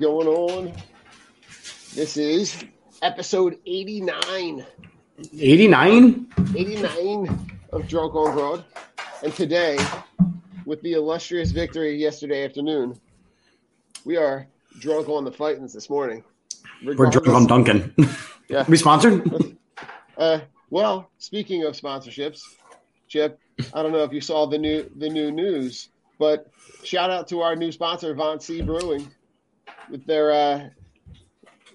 going on? This is episode 89. 89? 89 of Drunk on Broad. And today, with the illustrious victory yesterday afternoon, we are drunk on the Fightins this morning. We're drunk on Duncan. Yeah. we sponsored? Uh, well, speaking of sponsorships, Chip, I don't know if you saw the new the new news, but shout out to our new sponsor, Von C Brewing, with their uh,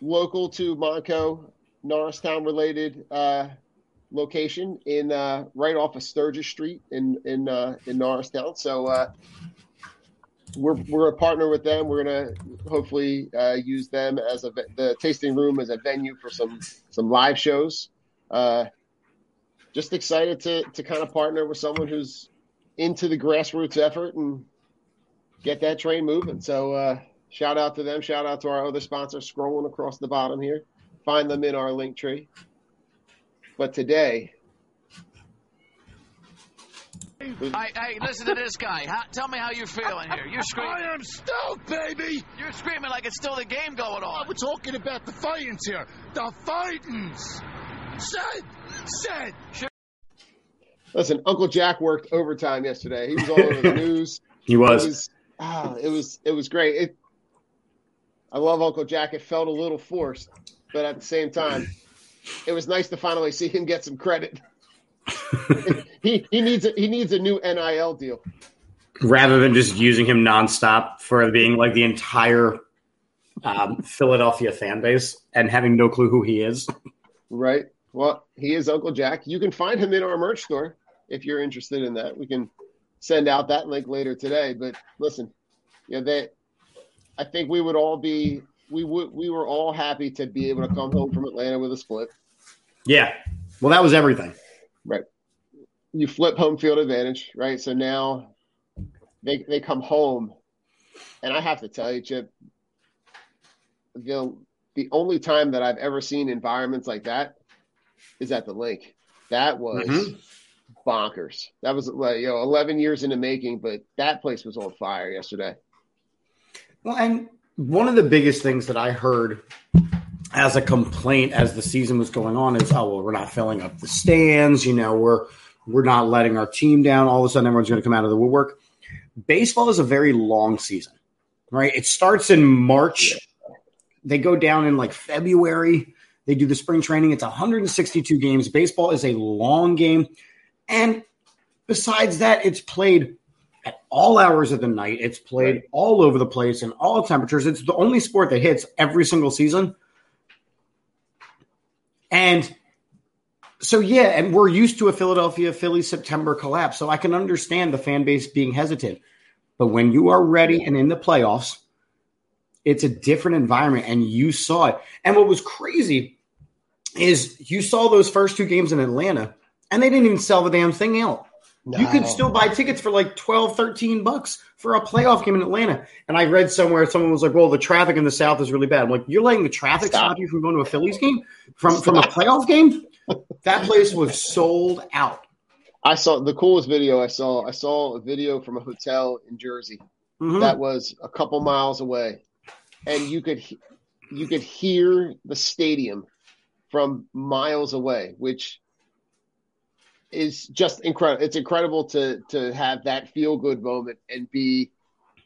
local to Monaco, Norristown related uh, location in uh, right off of Sturgis Street in in uh, in Norristown. So uh, we're we're a partner with them. We're gonna hopefully uh, use them as a the tasting room as a venue for some some live shows. Uh, just excited to to kind of partner with someone who's into the grassroots effort and get that train moving. So shout out to them. Shout out to our other sponsors scrolling across the bottom here. Find them in our link tree. But today, Hey, hey, listen to this guy. How, tell me how you're feeling here. You're screaming. I am stoked, baby. You're screaming like it's still the game going on. We're talking about the Fightins here. The Fightins. Said, said. listen, Uncle Jack worked overtime yesterday. He was all over the news. He was. It was, ah, it was it was great. It, I love Uncle Jack. It felt a little forced, but at the same time, it was nice to finally see him get some credit. he he needs a, he needs a new NIL deal. Rather than just using him nonstop for being like the entire um, Philadelphia fan base and having no clue who he is. Right. Well, he is Uncle Jack. You can find him in our merch store if you're interested in that. We can send out that link later today. But listen, yeah, they. I think we would all be we would we were all happy to be able to come home from Atlanta with a split. Yeah. Well, that was everything. Right. You flip home field advantage, right? So now they they come home And I have to tell you, Chip, the the only time that I've ever seen environments like that is at the lake. That was Mhm. bonkers. That was like you know, eleven years in the making, but that place was on fire yesterday. Well, and one of the biggest things that I heard as a complaint as the season was going on is, oh well, we're not filling up the stands. You know, we're we're not letting our team down. All of a sudden, everyone's going to come out of the woodwork. Baseball is a very long season, right? It starts in March. They go down in like February. They do the spring training. It's 162 games. Baseball is a long game, and besides that, it's played at all hours of the night. It's played all over the place in all temperatures. It's the only sport that hits every single season. And so, yeah, and we're used to a Philadelphia Phillies September collapse. So I can understand the fan base being hesitant. But when you are ready and in the playoffs, it's a different environment. And you saw it. And what was crazy is you saw those first two games in Atlanta, and they didn't even sell the damn thing out. You could still buy tickets for like 12, 13 bucks for a playoff game in Atlanta. And I read somewhere someone was like, well, the traffic in the South is really bad. I'm like, you're letting the traffic stop, Stop. you from going to a Phillies game? From from a playoff game? That place was sold out. I saw the coolest video I saw. I saw a video from a hotel in Jersey Mhm. that was a couple miles away, and you could you could hear the stadium from miles away, which is just incredible. It's incredible to to have that feel good moment and be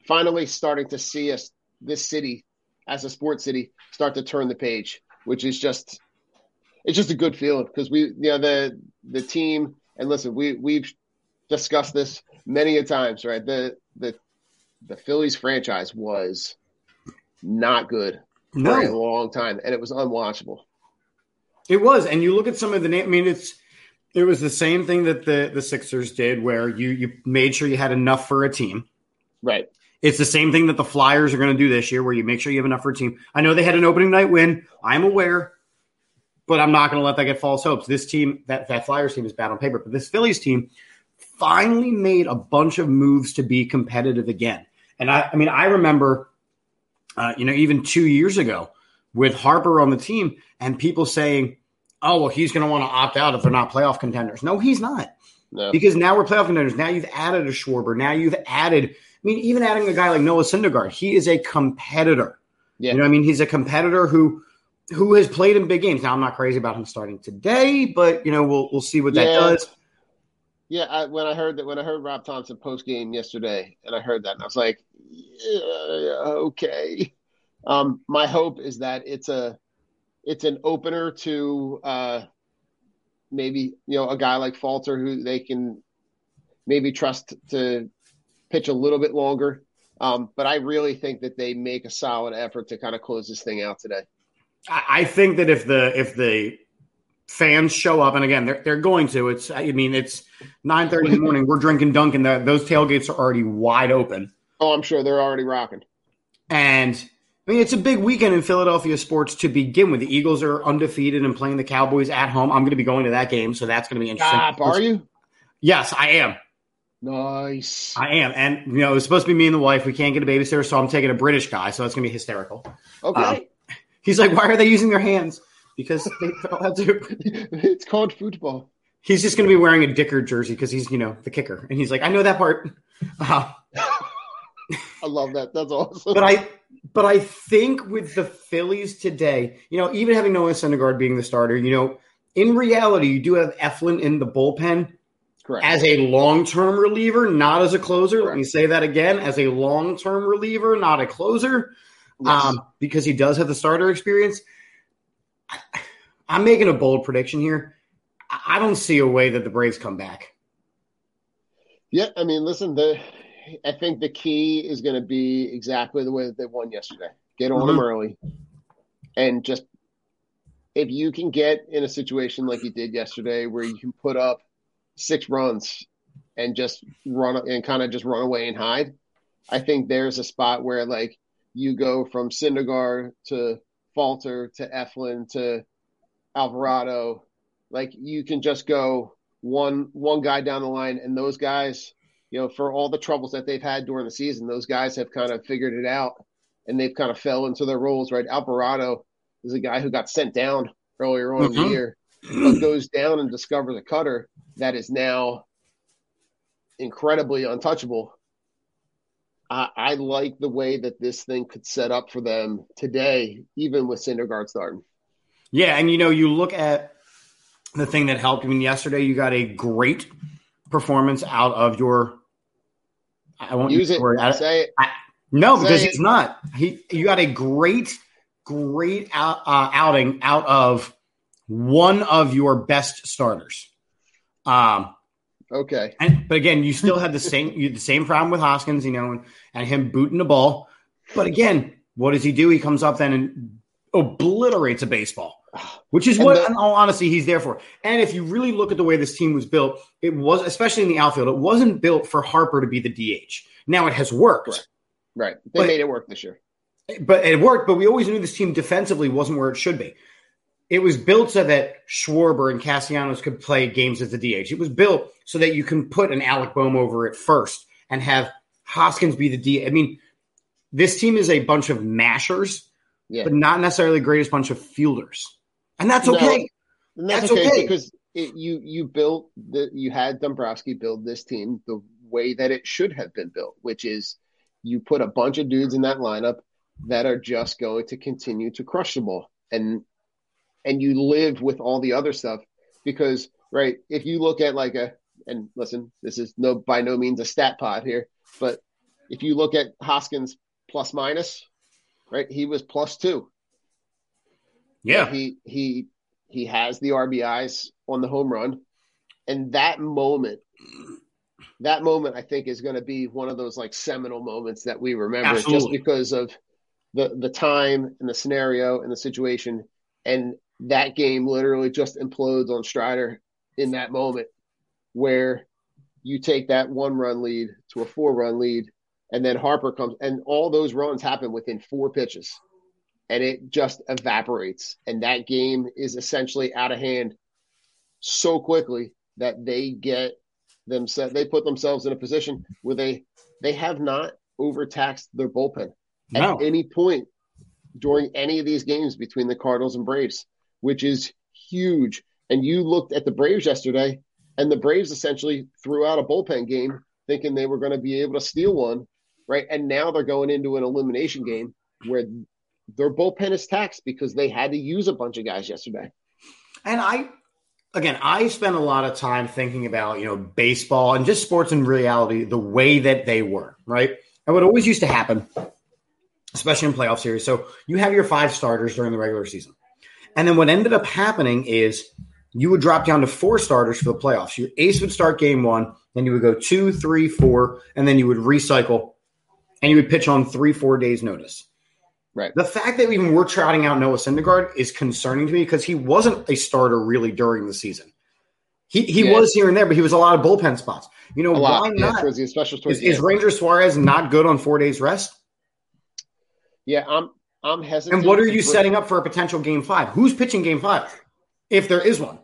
finally starting to see us this city as a sports city start to turn the page, which is just it's just a good feeling because we you know the the team and listen we we've discussed this many a times right the the the Phillies franchise was not good for a long time and it was unwatchable it was. And you look at some of the name. I mean, it's it was the same thing that the the Sixers did, where you you made sure you had enough for a team. right It's the same thing that the Flyers are going to do this year, where you make sure you have enough for a team. I know they had an opening night win. I'm aware, but I'm not going to let that get false hopes. This team, that that Flyers team, is bad on paper, but this Phillies team finally made a bunch of moves to be competitive again. And I, I mean, I remember, uh, you know, even two years ago with Harper on the team, and people saying, "Oh, well, he's going to want to opt out if they're not playoff contenders." No, he's not no because now we're playoff contenders. Now you've added a Schwarber. Now you've added. I mean, even adding a guy like Noah Syndergaard, he is a competitor. yeah You know, what I mean, he's a competitor who who has played in big games. Now, I'm not crazy about him starting today, but you know, we'll we'll see what that does. yeah I, when I heard that when I heard Rob Thomson post game yesterday and I heard that and I was like yeah, okay um my hope is that it's a it's an opener to uh maybe you know a guy like Falter who they can maybe trust to pitch a little bit longer. Um, but I really think that they make a solid effort to kind of close this thing out today. I, think that if the if the fans show up, and again, they're they're going to. It's I mean, it's 9:30 in the morning. We're drinking Dunkin'. The, those tailgates are already wide open. Oh, I'm sure they're already rocking. And I mean, it's a big weekend in Philadelphia sports to begin with. The Eagles are undefeated and playing the Cowboys at home. I'm going to be going to that game, so that's going to be interesting. Stop, are you? Yes, I am. Nice. I am. And, you know, it's supposed to be me and the wife. We can't get a babysitter, so I'm taking a British guy, so that's going to be hysterical. Okay. Um, He's like, why are they using their hands? Because they don't have to. it's called football. He's just going to be wearing a Dicker jersey because he's, you know, the kicker. And he's like, I know that part. Uh, I love that. That's awesome. but I but I think with the Phillies today, you know, even having Noah Syndergaard being the starter, you know, in reality, you do have Eflin in the bullpen Correct. as a long term reliever, not as a closer. Let me say that again: as a long term reliever, not a closer, Yes. um, because he does have the starter experience. I, I'm making a bold prediction here. I I don't see a way that the Braves come back. Yeah, I mean, listen, the I think the key is going to be exactly the way that they won yesterday. Get on them Mhm. early, and just if you can get in a situation like you did yesterday, where you can put up six runs and just run and kind of just run away and hide, I think there's a spot where like you go from Syndergaard to Falter to Eflin to Alvarado, like you can just go one one guy down the line, and those guys you know, for all the troubles that they've had during the season, those guys have kind of figured it out and they've kind of fell into their roles, right? Alvarado is a guy who got sent down earlier on in the Mhm. year, but goes down and discovers a cutter that is now incredibly untouchable. I, I like the way that this thing could set up for them today, even with Syndergaard starting. Yeah, and you know, you look at the thing that helped. I mean, yesterday you got a great performance out of your. I won't Use the it. word. I- Say it. I- no, Say because it. he's not. He you got a great, great out, uh, outing out of one of your best starters. Um, Okay. and but again, you still had the same you the same problem with Hoskins, you know, and, and him booting the ball. But again, what does he do? He comes up then and obliterates a baseball, which is And what, the- in all honesty, he's there for. And if you really look at the way this team was built, it was especially in the outfield, it wasn't built for Harper to be the DH. Now it has worked. Correct. Right. They But- made it work this year. But it worked, but we always knew this team defensively wasn't where it should be. It was built so that Schwarber and Castellanos could play games as the DH. It was built so that you can put an Alec Bohm over it first and have Hoskins be the D. I mean, this team is a bunch of mashers, Yeah. but not necessarily the greatest bunch of fielders. And that's No, okay. And that's, That's okay, okay. because it, you you built the you had Dombrowski build this team the way that it should have been built, which is you put a bunch of dudes in that lineup that are just going to continue to crush the ball, and and you live with all the other stuff because right if you look at like a and listen this is no by no means a stat pod here, but if you look at Hoskins plus minus, right he was plus two. Yeah. He he he has the RBIs on the home run. And that moment, that moment I think is going to be one of those like seminal moments that we remember just because of the the time and the scenario and the situation. And that game literally just implodes on Strider in that moment where you take that one run lead to a four run lead and then Harper comes and all those runs happen within four pitches and it just evaporates. And that game is essentially out of hand so quickly that they get themselves they put themselves in a position where they they have not overtaxed their bullpen No. at any point during any of these games between the Cardinals and Braves, which is huge. And you looked at the Braves yesterday, and the Braves essentially threw out a bullpen game thinking they were going to be able to steal one, right? And now they're going into an elimination game where their bullpen is taxed because they had to use a bunch of guys yesterday. And I, again, I spend a lot of time thinking about, you know, baseball and just sports in reality, the way that they were, right? And what always used to happen, especially in playoff series. So you have your five starters during the regular season. And then what ended up happening is you would drop down to four starters for the playoffs. Your ace would start game one, then you would go two, three, four, and then you would recycle and you would pitch on three, four days' notice. Right. The fact that even we're trotting out Noah Syndergaard is concerning to me because he wasn't a starter really during the season. He he Yeah. was here and there, but he was a lot of bullpen spots. You know why yeah, not? towards Is, is. Ranger Suarez not good on four days rest? Yeah, I'm I'm hesitant. And what are you setting up for a potential game five? Who's pitching game five, if there is one?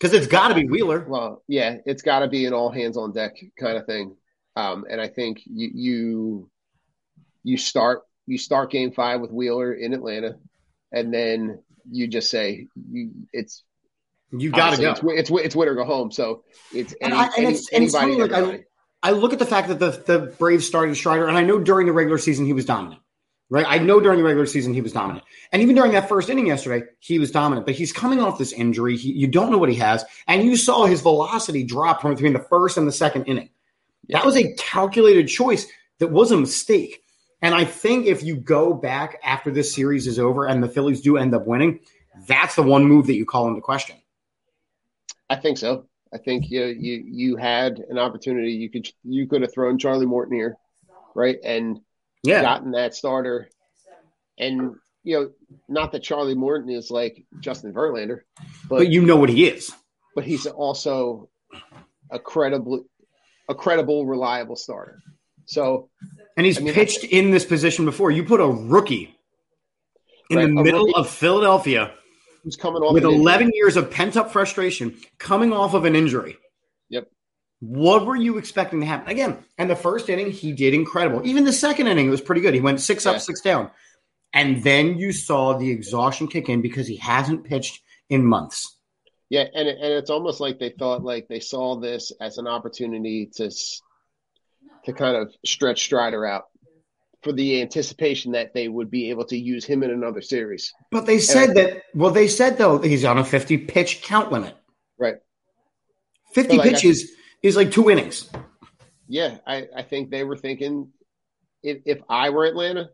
Because it's got to be Wheeler. Well, yeah, it's got to be an all hands on deck kind of thing. Um, and I think you you you start you start game five with Wheeler in Atlanta, and then you just say you, it's You got to go. It's, it's wi- it's win or go home. So it's And any, I- and any, it's- and it's anybody. funny, like, I- I look at the fact that the, the Braves started Strider, and I know during the regular season he was dominant, right? I know during the regular season he was dominant. And even during that first inning yesterday, he was dominant. But he's coming off this injury. He, you don't know what he has. And you saw his velocity drop from between the first and the second inning. That was a calculated choice that was a mistake. And I think if you go back after this series is over and the Phillies do end up winning, that's the one move that you call into question. I think so. I think you you you had an opportunity. You could you could have thrown Charlie Morton here, right, and Yeah. gotten that starter. And you know, not that Charlie Morton is like Justin Verlander, but But you know what he is. but he's also a credible, a credible, reliable starter. So And he's I mean, pitched in this position before. You put a rookie in Right, the middle rookie. of Philadelphia who's coming off with an injury. 11 years of pent up frustration coming off of an injury. Yep. What were you expecting to happen? Again, and the first inning, he did incredible. Even the second inning, it was pretty good. He went six Yeah. up, six down. And then you saw the exhaustion kick in because he hasn't pitched in months. Yeah, and and it's almost like they thought like they saw this as an opportunity to to kind of stretch Strider out for the anticipation that they would be able to use him in another series. But they said that, well, they said, though, he's on a 50 pitch count limit. Right. 50 But, like, I- pitches is like two innings. Yeah, I, I think they were thinking if if I were Atlanta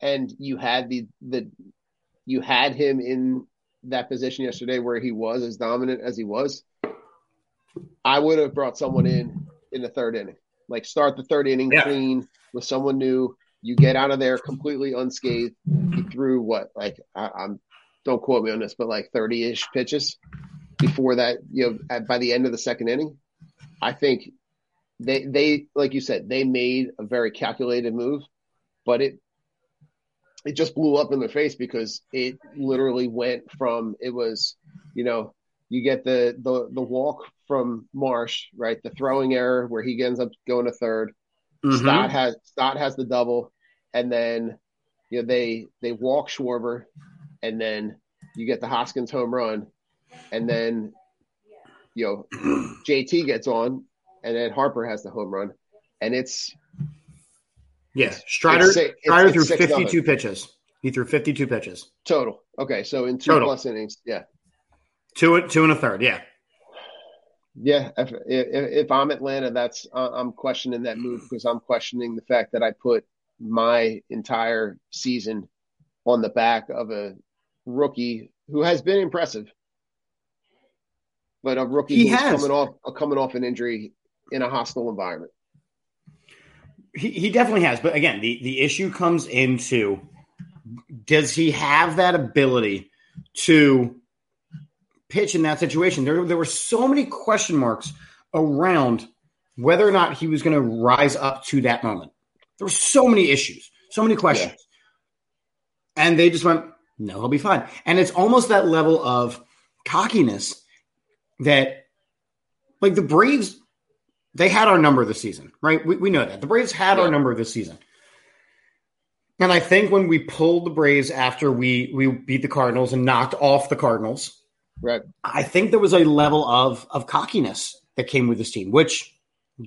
and you had the the you had him in that position yesterday where he was as dominant as he was, I would have brought someone in in the third inning. Like start the third inning Yeah. clean with someone new. You get out of there completely unscathed. He threw what like I, I'm don't quote me on this, but like 30 ish pitches before that. You know, at, by the end of the second inning, I think they they like you said they made a very calculated move, but it it just blew up in their face because it literally went from it was you know you get the the the walk from Marsh right the throwing error where he ends up going to 3rd Mhm. Stott has Stott has the double and then you know they they walk Schwarber and then you get the Hoskins home run and then you know JT gets on and then Harper has the home run and it's Yeah. Strider, it's six- Strider it's threw 52 pitches. He threw 52 pitches. total okay so in two Total. plus innings yeah Two, two and a third. Yeah. Yeah, if, if, if I'm Atlanta, that's uh, I'm questioning that move because I'm questioning the fact that I put my entire season on the back of a rookie who has been impressive, but a rookie who's has. coming off coming off an injury in a hostile environment. He, he definitely has. But again, the, the issue comes into does he have that ability to pitch in that situation? There, there were so many question marks around whether or not he was going to rise up to that moment. There were so many issues, so many questions. And they just went, no, he'll be fine. And it's almost that level of cockiness that, like the Braves, they had our number this season, right? We, we know that. The Braves had our number this season. And I think when we pulled the Braves after we we beat the Cardinals and knocked off the Cardinals, Right. I think there was a level of of cockiness that came with this team, which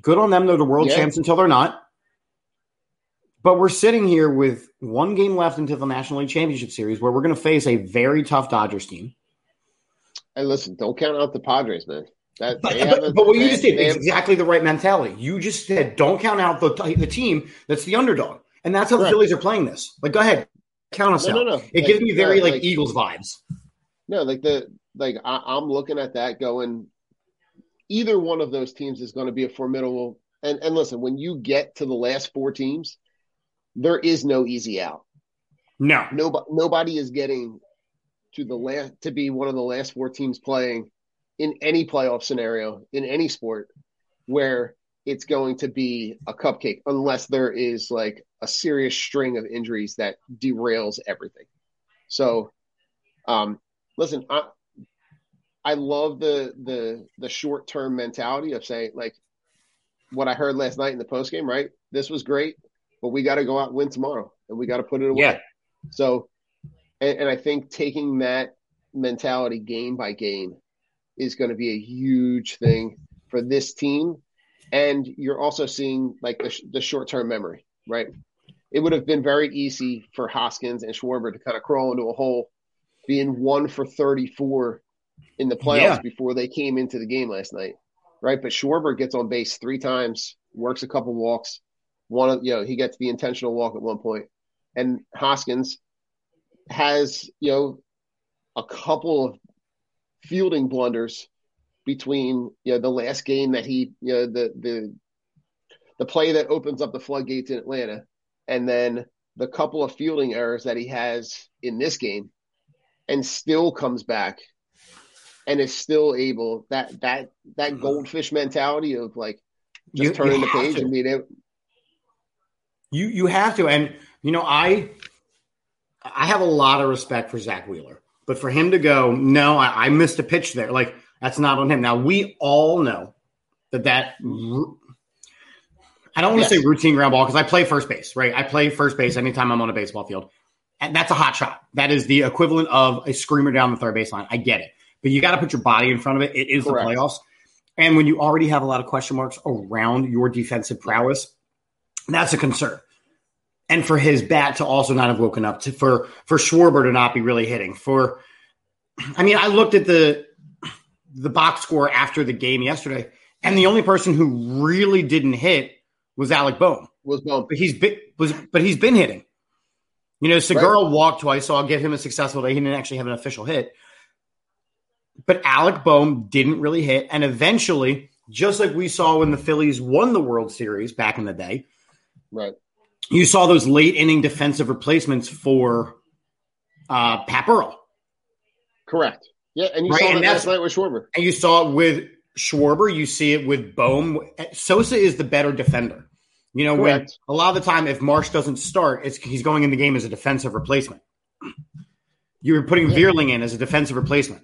good on them. They're the world Yeah. champs until they're not. But we're sitting here with one game left until the National League Championship Series, where we're going to face a very tough Dodgers team. Hey, listen, don't count out the Padres, man. That But, but, a- but what you just did is have- exactly the right mentality. You just said, don't count out the, the team that's the underdog. And that's how the Phillies are playing this. Like, go ahead, count us No, out. no, no. It Like, gives me very like, like- Eagles vibes. No, like the like I, I'm looking at that going. Either one of those teams is going to be a formidable. And and listen, when you get to the last four teams, there is no easy out. No. Nobody nobody is getting to the last to be one of the last four teams playing in any playoff scenario in any sport where it's going to be a cupcake unless there is like a serious string of injuries that derails everything. So, um, listen, I I love the the the short term mentality of saying like what I heard last night in the post game. Right, this was great, but we got to go out and win tomorrow, and we got to put it away. Yeah. So, and, and I think taking that mentality game by game is going to be a huge thing for this team. And you're also seeing like the, the short term memory, right? It would have been very easy for Hoskins and Schwarber to kind of crawl into a hole, being one for 34 in the playoffs Yeah. before they came into the game last night, right? But Schwarber gets on base three times, works a couple walks. One of you know he gets the intentional walk at one point, and Hoskins has you know a couple of fielding blunders between you know the last game that he you know the the the play that opens up the floodgates in Atlanta, and then the couple of fielding errors that he has in this game, and still comes back and is still able that that that mm-hmm. goldfish mentality of like just You- you turning the page to. and being able You you have to, and you know I I have a lot of respect for Zack Wheeler, but for him to go, no, I, I missed a pitch there. Like that's not on him. Now we all know that that mm-hmm. I don't want to Yes. say routine ground ball because I play first base, right? I play first base anytime I'm on a baseball field. And that's a hot shot. That is the equivalent of a screamer down the third baseline. I get it. But you got to put your body in front of it. It is Correct. the playoffs. And when you already have a lot of question marks around your defensive prowess, that's a concern. And for his bat to also not have woken up, to, for for Schwarber to not be really hitting, for I mean, I looked at the the box score after the game yesterday, and the only person who really didn't hit was Alec Bohm. Was Bohm. But he's been was but he's been hitting. You know, Segura walked twice, so I'll give him a successful day. He didn't actually have an official hit. But Alec Bohm didn't really hit. And eventually, just like we saw when the Phillies won the World Series back in the day, Right. you saw those late inning defensive replacements for uh, Pat Burrell. Correct. Yeah, and you Right, saw and that last night with Schwarber. And you saw it with Schwarber. You see it with Bohm. Sosa is the better defender. You know, when a lot of the time, if Marsh doesn't start, it's he's going in the game as a defensive replacement. You're putting Vierling in as a defensive replacement,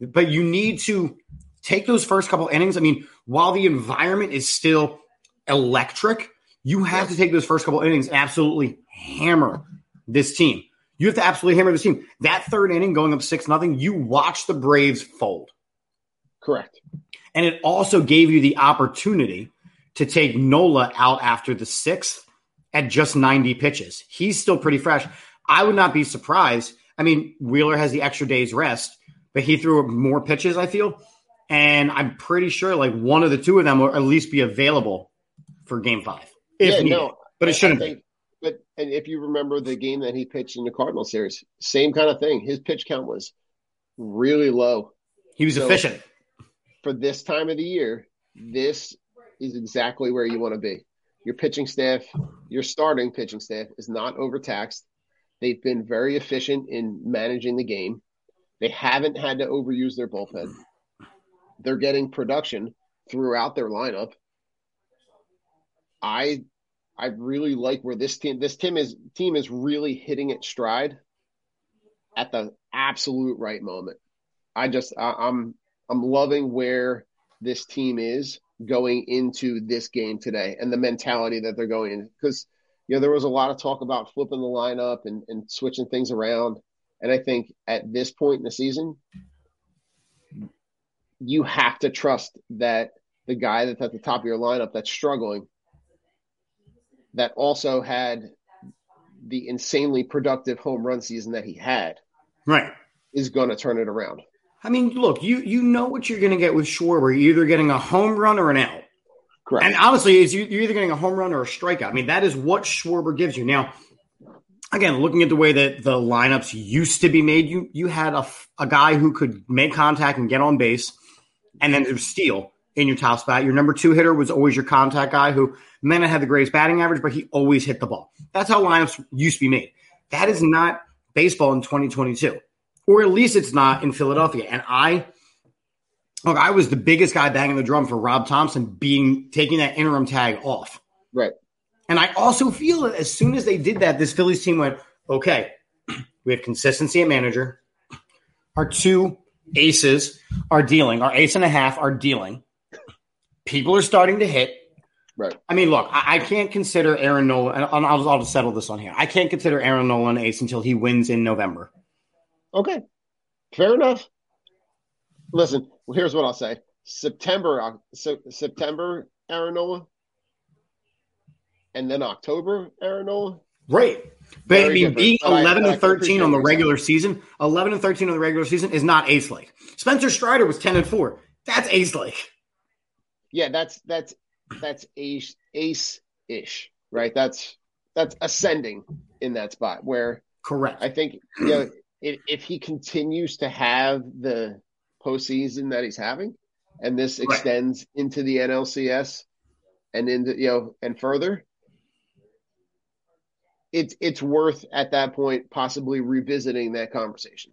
but you need to take those first couple innings. I mean, while the environment is still electric, you have to take those first couple innings and absolutely hammer this team. You have to absolutely hammer this team. That third inning, going up six nothing, you watch the Braves fold. Correct. And it also gave you the opportunity to take Nola out after the sixth at just 90 pitches. He's still pretty fresh. I would not be surprised. I mean, Wheeler has the extra day's rest, but he threw more pitches, I feel. And I'm pretty sure like one of the two of them will at least be available for game five. If yeah, needed. no, but it shouldn't I be. But and if you remember the game that he pitched in the Cardinal series, same kind of thing. His pitch count was really low. He was So- efficient. For this time of the year, this is exactly where you want to be. Your pitching staff, your starting pitching staff is not overtaxed. They've been very efficient in managing the game. They haven't had to overuse their bullpen. They're getting production throughout their lineup. I I really like where this team this team is team is really hitting its stride at the absolute right moment. I just I, I'm I'm loving where this team is going into this game today and the mentality that they're going in because you know there was a lot of talk about flipping the lineup and, and switching things around and I think at this point in the season you have to trust that the guy that's at the top of your lineup that's struggling that also had the insanely productive home run season that he had Right. is going to turn it around. I mean, look, you you know what you're going to get with Schwarber. You're either getting a home run or an out. Correct. And honestly, is you, you're either getting a home run or a strikeout. I mean, that is what Schwarber gives you. Now, again, looking at the way that the lineups used to be made, you you had a, a guy who could make contact and get on base, and then there's steal in your top spot. Your number two hitter was always your contact guy who may not have the greatest batting average, but he always hit the ball. That's how lineups used to be made. That is not baseball in 2022, or at least it's not in Philadelphia. And I Look, I was the biggest guy banging the drum for Rob Thomson being taking that interim tag off. Right. And I also feel that as soon as they did that, this Phillies team went, okay, we have consistency at manager. Our two aces are dealing. Our ace and a half are dealing. People are starting to hit. Right. I mean, look, I, I can't consider Aaron Nola, and I'll, I'll, I'll just settle this on here. I can't consider Aaron Nola an ace until he wins in November. Okay. Fair enough. Listen, well, here's what I'll say. September, so, September, Aaron Nola, and then October, Aaron Nola. Right. But I mean, being But 11 I and 13 on the regular season, 11 and 13 on the regular season is not ace like. Spencer Strider was 10 and 4. That's ace like. Yeah, that's that's that's ace ace ish, right? That's that's ascending in that spot where Correct. I think you know if, if he continues to have the postseason that he's having, and this Right. extends into the NLCS and into you know and further, it's it's worth at that point possibly revisiting that conversation.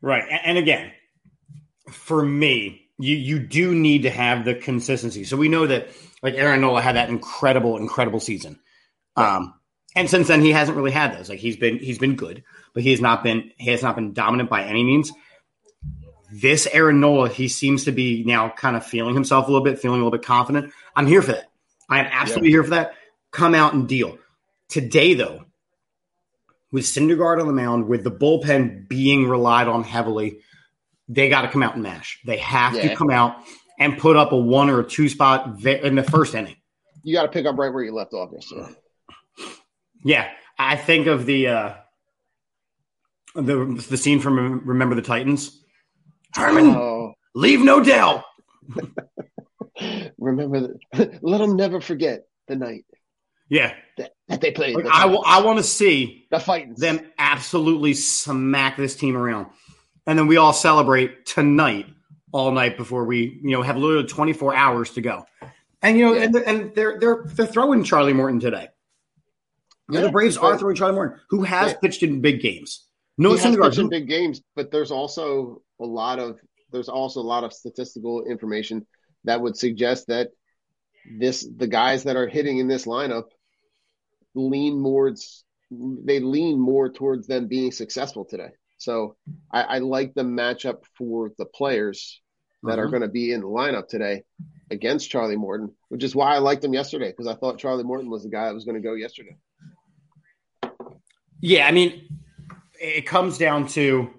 Right. And again, for me, you you do need to have the consistency. So we know that like Aaron Nola had that incredible, incredible season. Um, and since then he hasn't really had those. Like he's been he's been good, but he has not been he has not been dominant by any means. this Aaron Nola, he seems to be now kind of feeling himself a little bit, feeling a little bit confident. I'm here for that. I am absolutely here for that. Come out and deal. Today, though, with Syndergaard on the mound, with the bullpen being relied on heavily, they got to come out and mash. They have Yeah. to come out and put up a one or a two spot in the first inning. You got to pick up right where you left off yesterday. Yeah, I think of the uh, the the scene from Remember the Titans. Herman, Oh, leave no doubt. remember, the, let them never forget the night Yeah, that, that they played. Like, I, w- I want to see the fighting. them absolutely smack this team around, and then we all celebrate tonight, all night before we you know have literally 24 hours to go. And you know, Yeah. and, they're, and they're they're they're throwing Charlie Morton today. Yeah, the Braves are throwing Charlie Morton, who has Yeah. pitched in big games. No, he has pitched in big games, but there's also a lot of there's also a lot of statistical information that would suggest that this the guys that are hitting in this lineup lean more they lean more towards them being successful today. So I, I like the matchup for the players that are Mhm. going to be in the lineup today against Charlie Morton, which is why I liked him yesterday because I thought Charlie Morton was the guy that was going to go yesterday. Yeah, I mean, it comes down to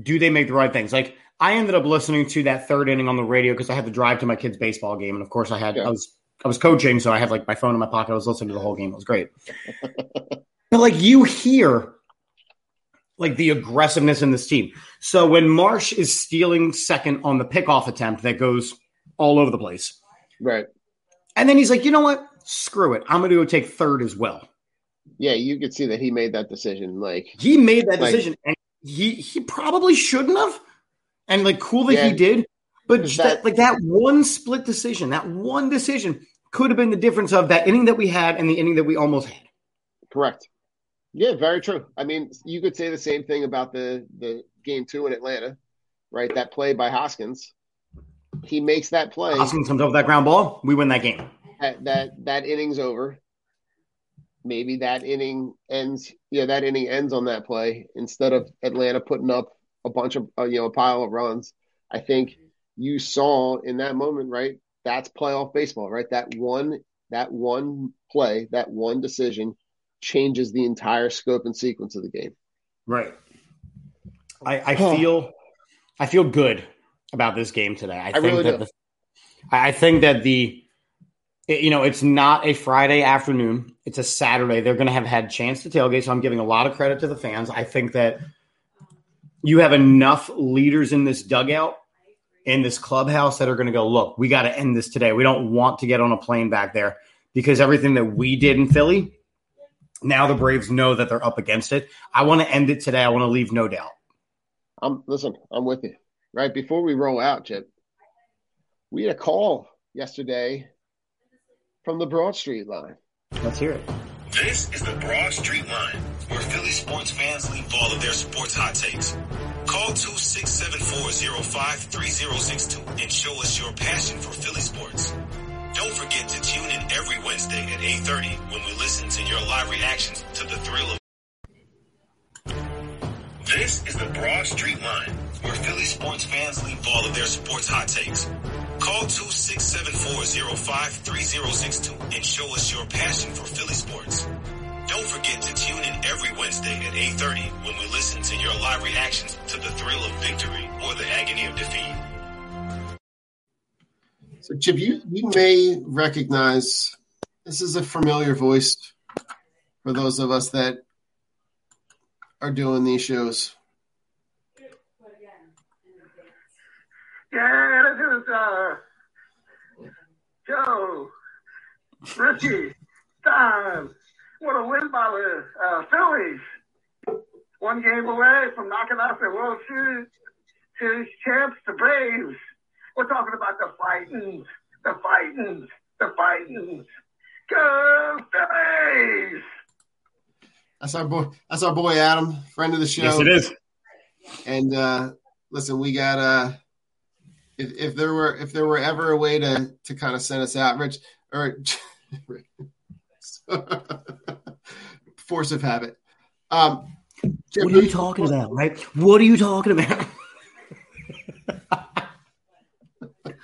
do they make the right things? Like I ended up listening to that third inning on the radio because I had to drive to my kid's baseball game, and of course I had Yeah. I was I was coaching, so I had like my phone in my pocket. I was listening to the whole game. It was great. but like you hear like the aggressiveness in this team. So when Marsh is stealing second on the pickoff attempt that goes all over the place, Right. and then he's like, you know what? Screw it. I'm going to go take third as well. Yeah, you could see that he made that decision. Like He made that Like- decision, and he he probably shouldn't have. And like, cool that he did, but that, that- like that one split decision, that one decision could have been the difference of that inning that we had and the inning that we almost had. Correct. Yeah, very true. I mean, you could say the same thing about the the game two in Atlanta, right? That play by Hoskins. He makes that play. Hoskins comes over that ground ball, we win that game. That that, that inning's over. Maybe that inning ends. Yeah, that inning ends on that play instead of Atlanta putting up a bunch of uh, you know a pile of runs. I think you saw in that moment, right? That's playoff baseball, right? That one that one play, that one decision changes the entire scope and sequence of the game. Right. I, I feel I feel good about this game today. I, think really that do. the, I think that the it- you know it's not a Friday afternoon; it's a Saturday. They're going to have had chance to tailgate, so I'm giving a lot of credit to the fans. I think that you have enough leaders in this dugout in this clubhouse that are going to go, look, we got to end this today. We don't want to get on a plane back there because everything that we did in Philly, now the Braves know that they're up against it. I want to end it today. I want to leave no doubt. I'm listen, I'm with you. Right before we roll out, Chip, we had a call yesterday from the Broad Street line. Let's hear it. This is the Broad Street Line, where Philly sports fans leave all of their sports hot takes. Call 267-405-3062 and show us your passion for Philly sports. Don't forget to tune in every Wednesday at 8.30 when we listen to your live reactions to the thrill of this is the Broad Street Line, where Philly sports fans leave all of their sports hot takes. Call 267-405-3062 and show us your passion for Philly sports. Don't forget to tune in every Wednesday at 8.30 when we listen to your live reactions to the thrill of victory or the agony of defeat. So, Chip, you, you may recognize this is a familiar voice for those of us that are doing these shows. Yeah, this is uh, Joe, Richie, Don. What a win by the uh, Phillies. One game away from knocking out the World Series, Series champs, the Braves. We're talking about the fighting, the fighting, the fighting. Go Phillies! That's our boy. That's our boy Adam, friend of the show. Yes, it is. And uh, listen, we got uh, if, if there were if there were ever a way to to kind of send us out, Rich or Force of habit. Um, what are you talking about, right? What are you talking about?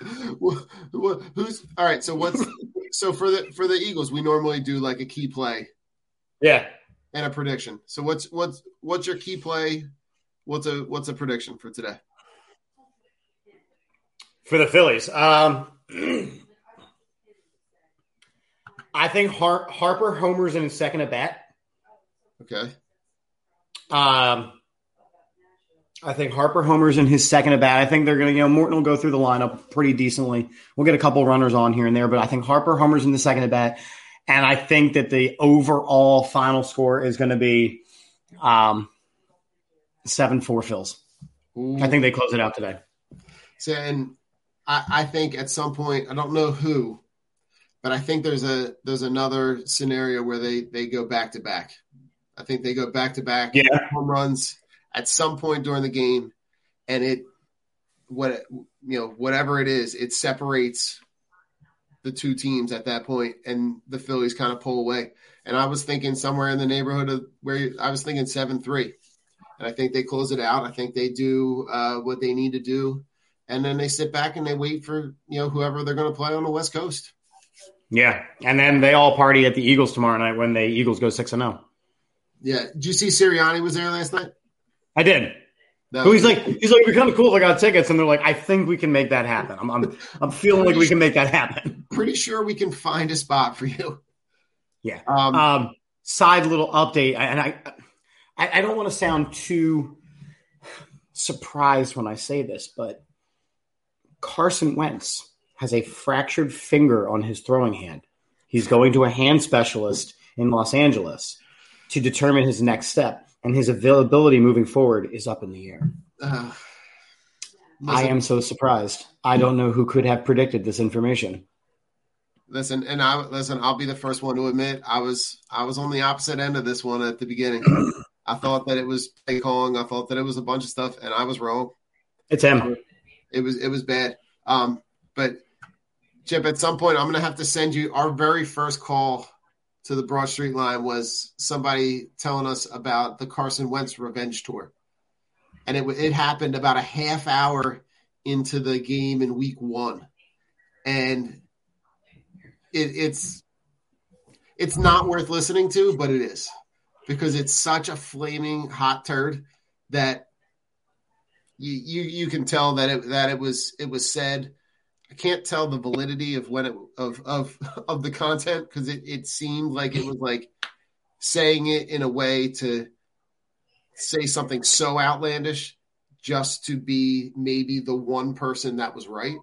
who's all right? So what's so for the for the Eagles? We normally do like a key play, yeah, and a prediction. So what's what's what's your key play? What's a what's a prediction for today? For the Phillies, um, I think Har- Harper homers in his second at bat. Okay. Um, I think Harper homers in his second at bat. I think they're going to, you know, Morton will go through the lineup pretty decently. We'll get a couple runners on here and there, but I think Harper homers in the second at bat. And I think that the overall final score is going to be um, 7 4 Phils. I think they close it out today. So, and I, I think at some point, I don't know who, but I think there's a there's another scenario where they they go back to back. I think they go back to back home runs at some point during the game, and it what you know whatever it is, it separates the two teams at that point, and the Phillies kind of pull away. And I was thinking somewhere in the neighborhood of where I was thinking seven three, and I think they close it out. I think they do uh, what they need to do, and then they sit back and they wait for you know whoever they're going to play on the West Coast. Yeah. And then they all party at the Eagles tomorrow night when the Eagles go 6 and 0. Yeah, did you see Sirianni was there last night? I did. So he's like, he's like, we're kind of cool. if I got tickets, and they're like, I think we can make that happen. I'm, I'm, I'm feeling like we can make that happen. pretty sure we can find a spot for you. Yeah. Um, Um, side little update, and I, I, I don't want to sound too surprised when I say this, but Carson Wentz has a fractured finger on his throwing hand. He's going to a hand specialist in Los Angeles to determine his next step, and his availability moving forward is up in the air. uh, I am so surprised. I don't know who could have predicted this information. listen, and I listen. I'll be the first one to admit I was I was on the opposite end of this one at the beginning. I thought that it was play calling. I thought that it was a bunch of stuff, and I was wrong. It's him. It was it was bad. Um, but Chip, at some point, I'm going to have to send you our very first call to the Broad Street line was somebody telling us about the Carson Wentz revenge tour, and it it happened about a half hour into the game in Week One, and it, it's it's not worth listening to, but it is because it's such a flaming hot turd that you you, you can tell that it that it was it was said. I can't tell the validity of when it of of of the content because it, it seemed like it was like saying it in a way to say something so outlandish just to be maybe the one person that was right.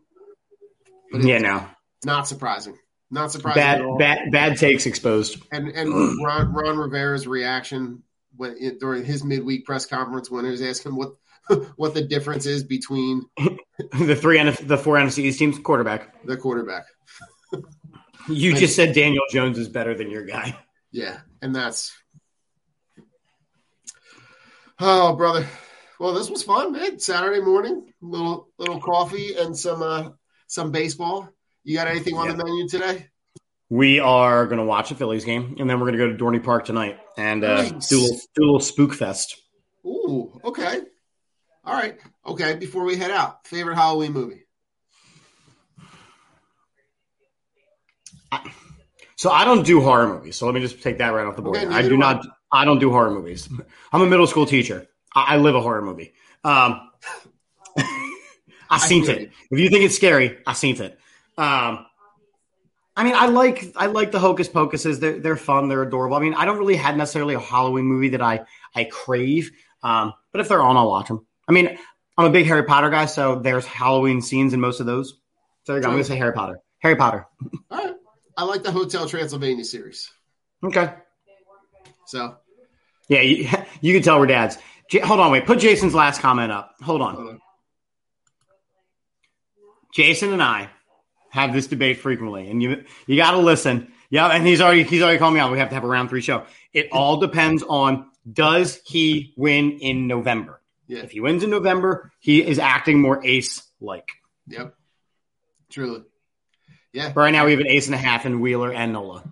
But Yeah, no. not surprising. Not surprising. Bad, bad, bad takes exposed. And and Ron, Ron Rivera's reaction when during his midweek press conference when he was asking what what the difference is between the three and the four NFC East teams quarterback. the quarterback. You just said Daniel Jones is better than your guy. Yeah, and that's oh brother. Well, this was fun, man. Saturday morning, little little coffee and some uh some baseball. You got anything on the menu today? We are going to watch a Phillies game, and then we're going to go to Dorney Park tonight and uh, Nice. do, a little, do a little spook fest. Ooh, okay. All right. Okay, before we head out, favorite Halloween movie. So I don't do horror movies. So let me just take that right off the board. Okay, I do not. I don't do horror movies. I'm a middle school teacher. I, I live a horror movie. Um, I seen feel it. If you think it's scary, I seen it. Um, I mean, I like I like the Hocus Pocuses. They're they're fun. They're adorable. I mean, I don't really have necessarily a Halloween movie that I I crave. Um, but if they're on, I'll watch them. I mean, I'm a big Harry Potter guy, so there's Halloween scenes in most of those. So there you go. I'm gonna say Harry Potter. Harry Potter. All right. I like the Hotel Transylvania series. Okay. So Yeah, you, you can tell we're dads. J- hold on, wait. Put Jason's last comment up. Hold on. Jason and I have this debate frequently, and you you got to listen. Yeah, and he's already he's already called me out. We have to have a round three show. It all depends on does he win in November. Yeah. If he wins in November, he is acting more ace like. Yep. Truly. Yeah. Right now, we have an ace and a half in Wheeler and Nola.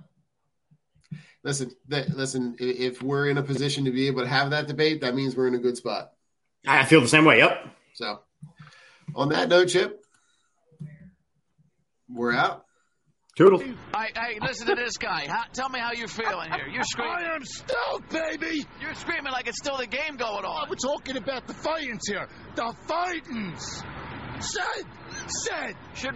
Listen, that, listen. If we're in a position to be able to have that debate, that means we're in a good spot. I feel the same way. Yep. So, on that note, Chip, We're out. Toodles. Hey, hey, listen to this guy. How, tell me how you're feeling here. You're screaming. I am stoked, baby. You're screaming like it's still the game going on. We're talking about the Fightins here. The Fightins. Said. Said. Should